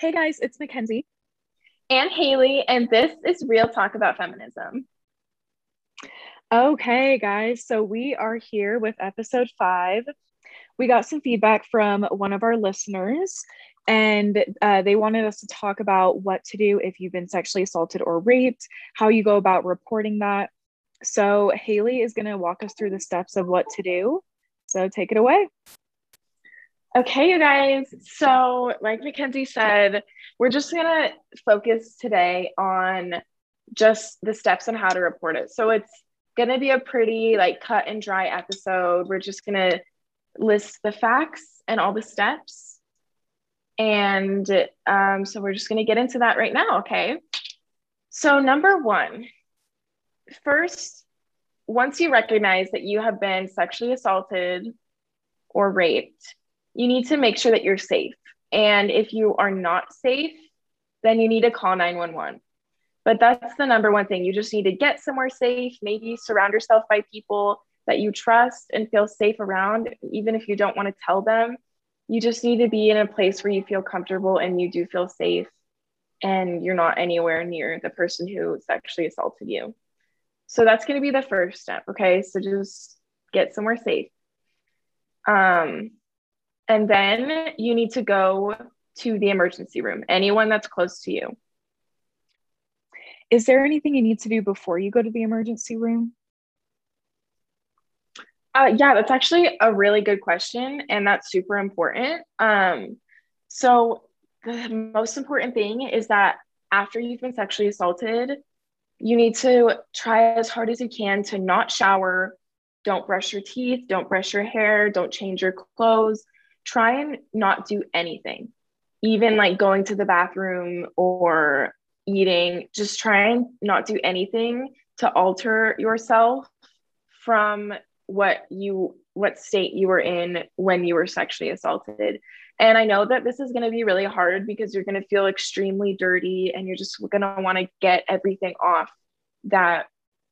Hey guys, it's Mackenzie. And Haley, and this is Real Talk About Feminism. Okay, guys, so we are here with episode five. We got some feedback from one of our listeners, and uh, they wanted us to talk about what to do if you've been sexually assaulted or raped, how you go about reporting that. So, Haley is going to walk us through the steps of what to do. So, take it away. Okay, you guys. So, like Mackenzie said, we're just going to focus today on just the steps on how to report it. So, it's going to be a pretty like cut and dry episode. We're just going to list the facts and all the steps. And um, so, we're just going to get into that right now. Okay. So, number one, first, once you recognize that you have been sexually assaulted or raped, you need to make sure that you're safe. And if you are not safe, then you need to call 911. But that's the number one thing. You just need to get somewhere safe, maybe surround yourself by people that you trust and feel safe around, even if you don't want to tell them. You just need to be in a place where you feel comfortable and you do feel safe and you're not anywhere near the person who sexually assaulted you. So that's going to be the first step. Okay. So just get somewhere safe. Um, and then you need to go to the emergency room, anyone that's close to you. Is there anything you need to do before you go to the emergency room? Uh, yeah, that's actually a really good question, and that's super important. Um, so, the most important thing is that after you've been sexually assaulted, you need to try as hard as you can to not shower, don't brush your teeth, don't brush your hair, don't change your clothes, try and not do anything, even like going to the bathroom or eating, just try and not do anything to alter yourself from what you what state you were in when you were sexually assaulted. And I know that this is going to be really hard because you're going to feel extremely dirty and you're just going to want to get everything off that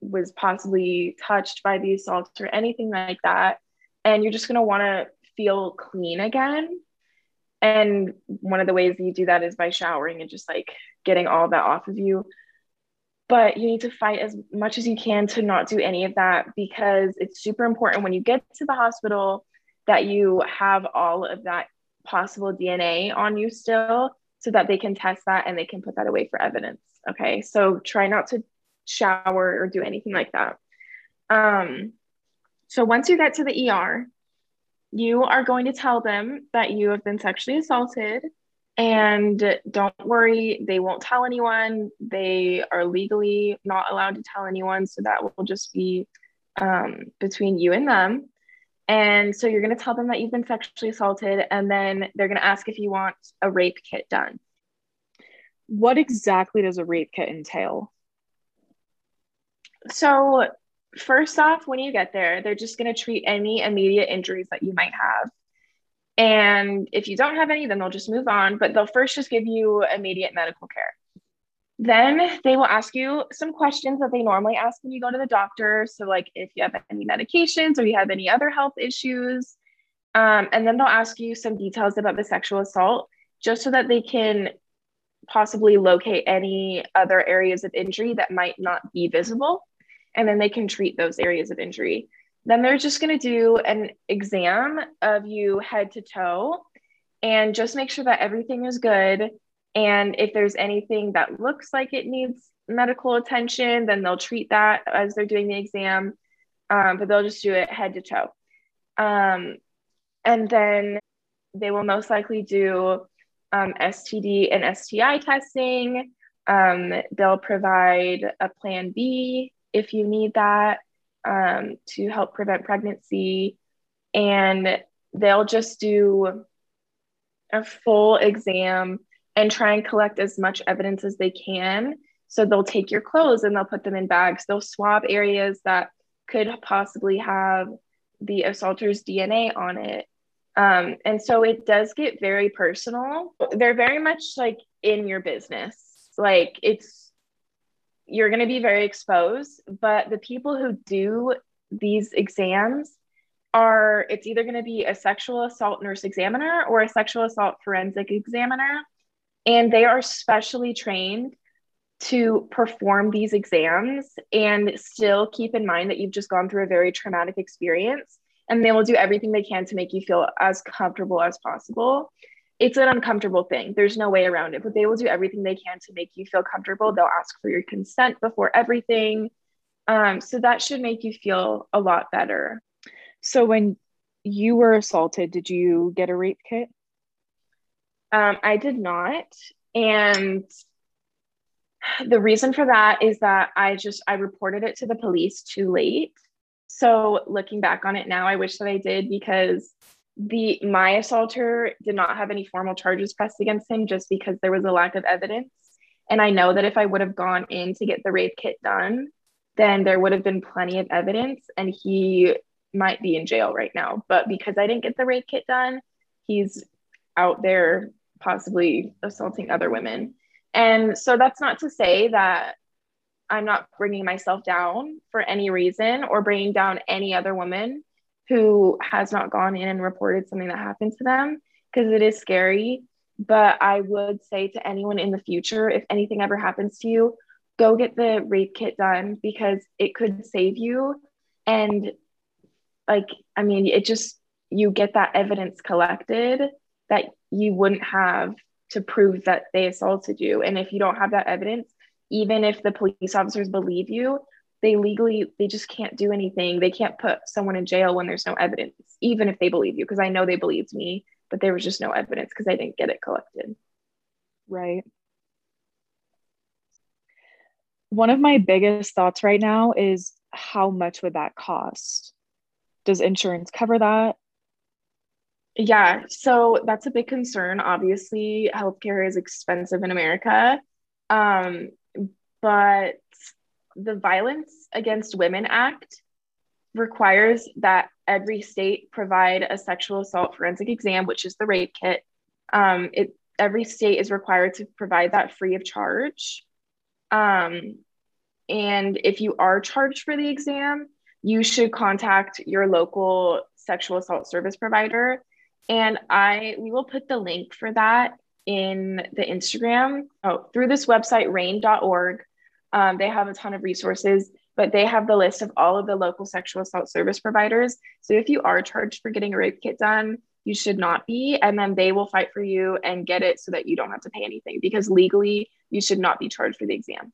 was possibly touched by the assault or anything like that. And you're just going to want to feel clean again. And one of the ways you do that is by showering and just like getting all that off of you. But you need to fight as much as you can to not do any of that because it's super important when you get to the hospital that you have all of that possible DNA on you still so that they can test that and they can put that away for evidence. Okay. So try not to shower or do anything like that. Um, so once you get to the ER, you are going to tell them that you have been sexually assaulted and don't worry they won't tell anyone. They are legally not allowed to tell anyone so that will just be um, between you and them. And so you're going to tell them that you've been sexually assaulted and then they're going to ask if you want a rape kit done. What exactly does a rape kit entail? So first off, when you get there, they're just going to treat any immediate injuries that you might have. And if you don't have any, then they'll just move on, but they'll first just give you immediate medical care. Then they will ask you some questions that they normally ask when you go to the doctor. So, like if you have any medications or you have any other health issues. Um, and then they'll ask you some details about the sexual assault just so that they can possibly locate any other areas of injury that might not be visible and then they can treat those areas of injury. Then they're just going to do an exam of you head to toe and just make sure that everything is good. And if there's anything that looks like it needs medical attention, then they'll treat that as they're doing the exam. Um, but they'll just do it head to toe. Um, and then they will most likely do um, STD and STI testing. Um, they'll provide a plan B if you need that um, to help prevent pregnancy. And they'll just do a full exam and try and collect as much evidence as they can. So they'll take your clothes and they'll put them in bags. They'll swab areas that could possibly have the assaulter's DNA on it. Um, and so it does get very personal. They're very much like in your business. Like it's you're going to be very exposed. But the people who do these exams are, it's either going to be a sexual assault nurse examiner or a sexual assault forensic examiner. And they are specially trained to perform these exams and still keep in mind that you've just gone through a very traumatic experience. And they will do everything they can to make you feel as comfortable as possible. It's an uncomfortable thing. There's no way around it, but they will do everything they can to make you feel comfortable. They'll ask for your consent before everything. Um, so that should make you feel a lot better. So when you were assaulted, did you get a rape kit? Um, I did not. And the reason for that is that I just I reported it to the police too late. So looking back on it now, I wish that I did because the my assaulter did not have any formal charges pressed against him just because there was a lack of evidence. And I know that if I would have gone in to get the rape kit done, then there would have been plenty of evidence and he might be in jail right now. But because I didn't get the rape kit done, he's out there possibly assaulting other women. And so that's not to say that I'm not bringing myself down for any reason or bringing down any other woman who has not gone in and reported something that happened to them because it is scary. But I would say to anyone in the future, if anything ever happens to you, go get the rape kit done because it could save you. And like, I mean, it just, you get that evidence collected that you wouldn't have to prove that they assaulted you. And if you don't have that evidence, even if the police officers believe you, they legally they just can't do anything. They can't put someone in jail when there's no evidence, even if they believe you. Because I know they believed me, but there was just no evidence because I didn't get it collected. Right. One of my biggest thoughts right now is how much would that cost? Does insurance cover that? Yeah, so that's a big concern. Obviously, healthcare is expensive in America. Um, but the Violence Against Women Act requires that every state provide a sexual assault forensic exam, which is the rape kit. Um, it every state is required to provide that free of charge. Um, and if you are charged for the exam, you should contact your local sexual assault service provider and I we will put the link for that in the Instagram. Oh, through this website, rainn.org. Um, they have a ton of resources, but they have the list of all of the local sexual assault service providers. So if you are charged for getting a rape kit done, you should not be. And then they will fight for you and get it so that you don't have to pay anything because legally you should not be charged for the exam.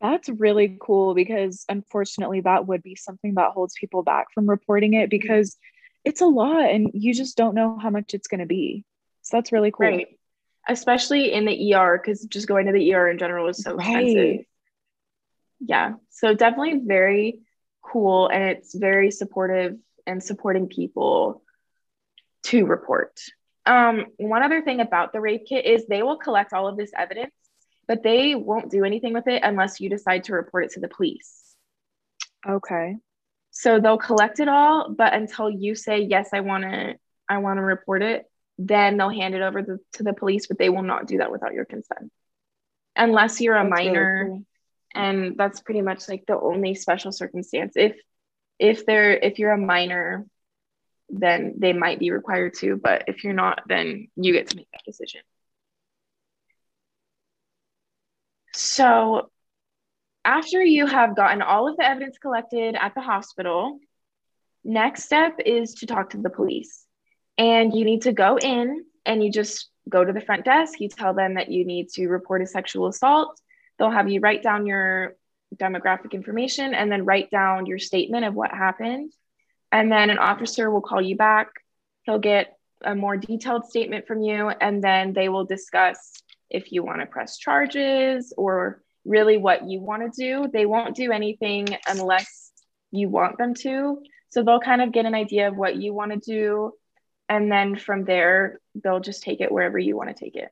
That's really cool because unfortunately, that would be something that holds people back from reporting it because it's a lot and you just don't know how much it's going to be. So that's really cool. Right. Especially in the ER, because just going to the ER in general is so right. expensive. Yeah. So definitely very cool. And it's very supportive and supporting people to report. Um, one other thing about the rape kit is they will collect all of this evidence, but they won't do anything with it unless you decide to report it to the police. Okay. So they'll collect it all, but until you say yes, I want to, I want to report it, then they'll hand it over to, to the police. But they will not do that without your consent, unless you're a that's minor, really cool. and that's pretty much like the only special circumstance. If if they're if you're a minor, then they might be required to. But if you're not, then you get to make that decision. So after you have gotten all of the evidence collected at the hospital, next step is to talk to the police. And you need to go in and you just go to the front desk. You tell them that you need to report a sexual assault. They'll have you write down your demographic information and then write down your statement of what happened. And then an officer will call you back. He'll get a more detailed statement from you, and then they will discuss if you want to press charges or really what you want to do. They won't do anything unless you want them to. So they'll kind of get an idea of what you want to do. And then from there, they'll just take it wherever you want to take it.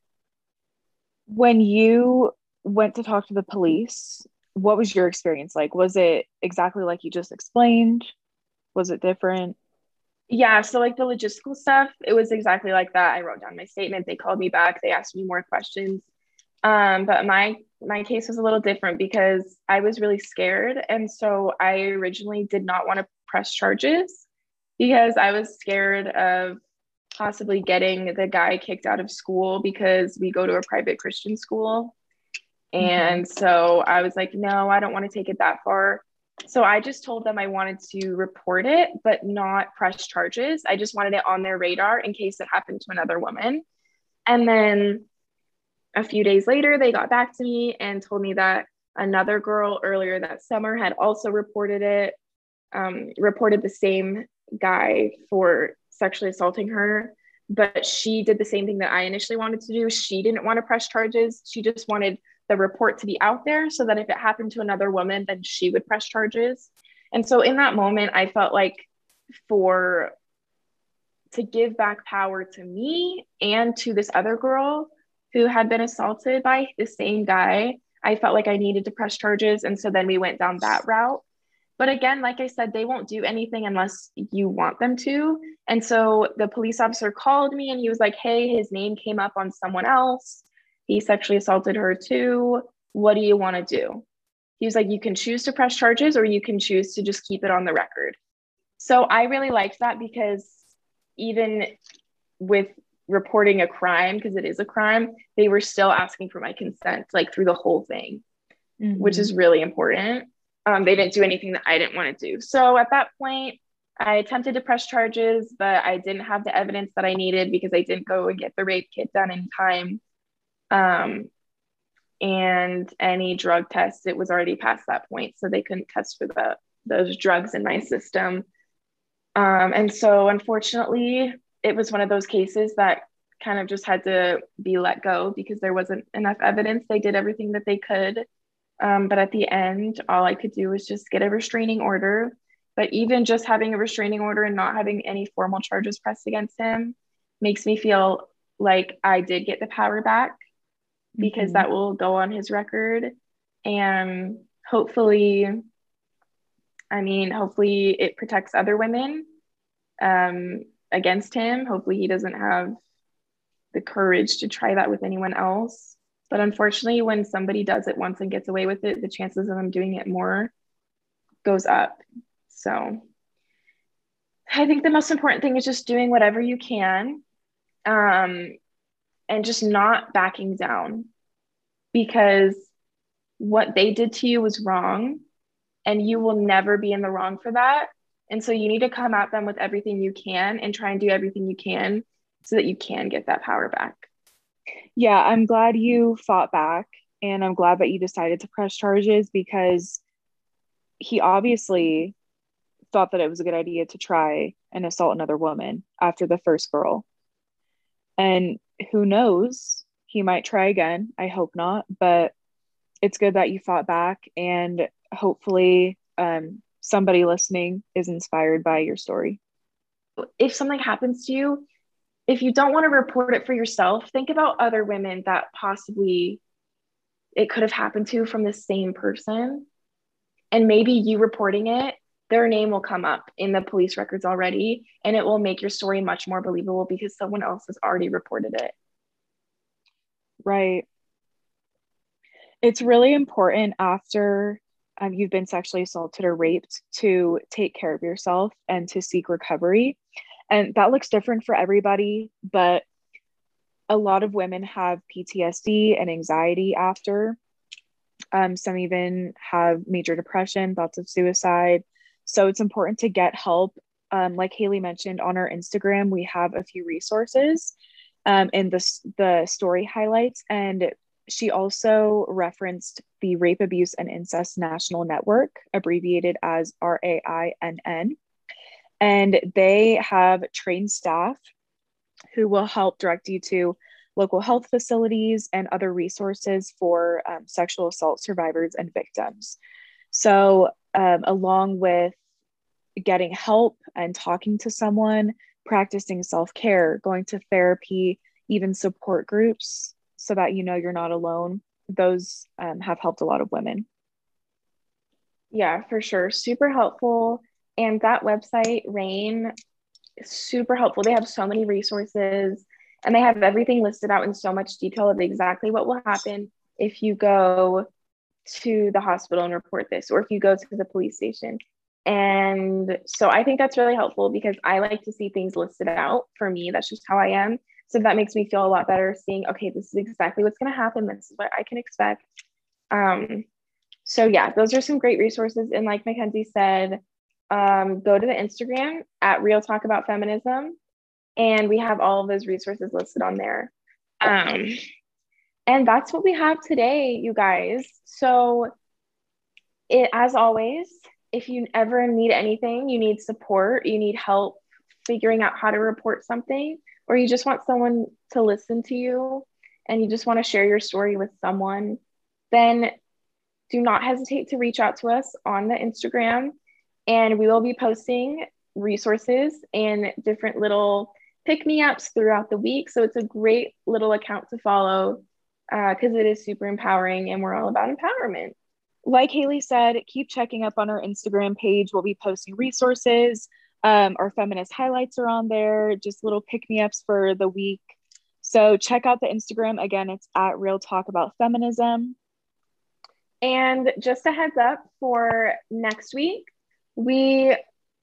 When you went to talk to the police, what was your experience like? Was it exactly like you just explained? Was it different? Yeah, so like the logistical stuff, it was exactly like that. I wrote down my statement. They called me back. They asked me more questions. Um, but my my case was a little different because I was really scared, and so I originally did not want to press charges because I was scared of possibly getting the guy kicked out of school because we go to a private Christian school. Mm-hmm. And so I was like, no, I don't want to take it that far. So I just told them I wanted to report it, but not press charges. I just wanted it on their radar in case it happened to another woman. And then a few days later, they got back to me and told me that another girl earlier that summer had also reported it, um, reported the same guy for sexually assaulting her. But she did the same thing that I initially wanted to do. She didn't want to press charges. She just wanted the report to be out there so that if it happened to another woman, then she would press charges. And so in that moment, I felt like for to give back power to me and to this other girl who had been assaulted by the same guy, I felt like I needed to press charges. And so then we went down that route. But again, like I said, they won't do anything unless you want them to. And so the police officer called me and he was like, Hey, his name came up on someone else. He sexually assaulted her too. What do you want to do? He was like, You can choose to press charges or you can choose to just keep it on the record. So I really liked that because even with reporting a crime, because it is a crime, they were still asking for my consent, like through the whole thing, mm-hmm. which is really important. Um, they didn't do anything that I didn't want to do. So at that point, I attempted to press charges, but I didn't have the evidence that I needed because I didn't go and get the rape kit done in time. Um, and any drug tests, it was already past that point, so they couldn't test for the those drugs in my system. Um, and so, unfortunately, it was one of those cases that kind of just had to be let go because there wasn't enough evidence. They did everything that they could. Um, but at the end, all I could do was just get a restraining order. But even just having a restraining order and not having any formal charges pressed against him makes me feel like I did get the power back because mm-hmm. that will go on his record. And hopefully, I mean, hopefully it protects other women um, against him. Hopefully he doesn't have the courage to try that with anyone else. But unfortunately, when somebody does it once and gets away with it, the chances of them doing it more goes up. So I think the most important thing is just doing whatever you can um, and just not backing down because what they did to you was wrong and you will never be in the wrong for that. And so you need to come at them with everything you can and try and do everything you can so that you can get that power back. Yeah, I'm glad you fought back and I'm glad that you decided to press charges because he obviously thought that it was a good idea to try and assault another woman after the first girl. And who knows, he might try again. I hope not, but it's good that you fought back and hopefully um, somebody listening is inspired by your story. If something happens to you, if you don't want to report it for yourself, think about other women that possibly it could have happened to from the same person. And maybe you reporting it, their name will come up in the police records already, and it will make your story much more believable because someone else has already reported it. Right. It's really important after um, you've been sexually assaulted or raped to take care of yourself and to seek recovery. And that looks different for everybody, but a lot of women have PTSD and anxiety after. Um, some even have major depression, thoughts of suicide. So it's important to get help. Um, like Haley mentioned on our Instagram, we have a few resources um, in the, the story highlights. And she also referenced the Rape, Abuse, and Incest National Network, abbreviated as RAINN. And they have trained staff who will help direct you to local health facilities and other resources for um, sexual assault survivors and victims. So, um, along with getting help and talking to someone, practicing self care, going to therapy, even support groups, so that you know you're not alone. Those um, have helped a lot of women. Yeah, for sure. Super helpful. And that website, RAINN is super helpful. They have so many resources and they have everything listed out in so much detail of exactly what will happen if you go to the hospital and report this, or if you go to the police station. And so I think that's really helpful because I like to see things listed out for me. That's just how I am. So that makes me feel a lot better seeing, okay, this is exactly what's going to happen. This is what I can expect. Um, so yeah, those are some great resources. And like Mackenzie said, um, go to the Instagram at Real Talk About Feminism, and we have all of those resources listed on there. Um, and that's what we have today, you guys. So, it, as always, if you ever need anything, you need support, you need help figuring out how to report something, or you just want someone to listen to you and you just want to share your story with someone, then do not hesitate to reach out to us on the Instagram. And we will be posting resources and different little pick me ups throughout the week. So it's a great little account to follow because uh, it is super empowering and we're all about empowerment. Like Haley said, keep checking up on our Instagram page. We'll be posting resources. Um, our feminist highlights are on there, just little pick me ups for the week. So check out the Instagram. Again, it's at Real Talk About Feminism. And just a heads up for next week, we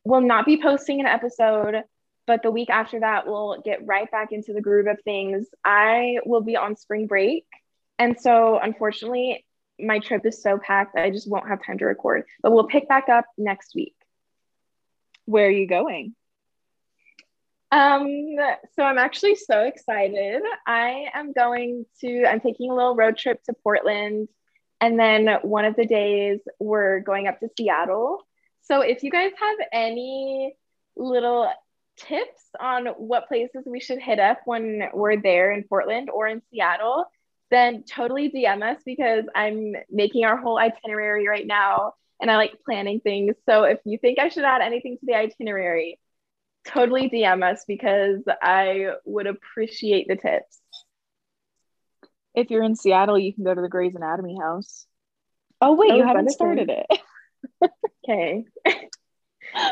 will not be posting an episode, but the week after that, we'll get right back into the groove of things. I will be on spring break. And so, unfortunately, my trip is so packed, I just won't have time to record, but we'll pick back up next week. Where are you going? Um, so I'm actually so excited. I am going to, I'm taking a little road trip to Portland. And then one of the days we're going up to Seattle. So if you guys have any little tips on what places we should hit up when we're there in Portland or in Seattle, then totally DM us because I'm making our whole itinerary right now and I like planning things. So if you think I should add anything to the itinerary, totally DM us because I would appreciate the tips. If you're in Seattle, you can go to the Grey's Anatomy house. Oh wait, you haven't started it. okay.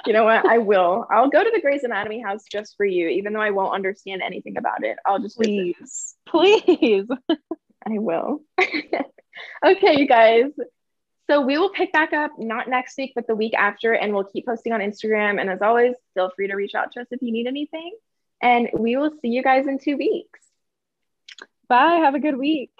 you know what? I will. I'll go to the Grey's Anatomy house just for you, even though I won't understand anything about it. I'll just please, please. I will. okay, you guys. So we will pick back up not next week, but the week after, and we'll keep posting on Instagram. And as always, feel free to reach out to us if you need anything. And we will see you guys in two weeks. Bye. Have a good week.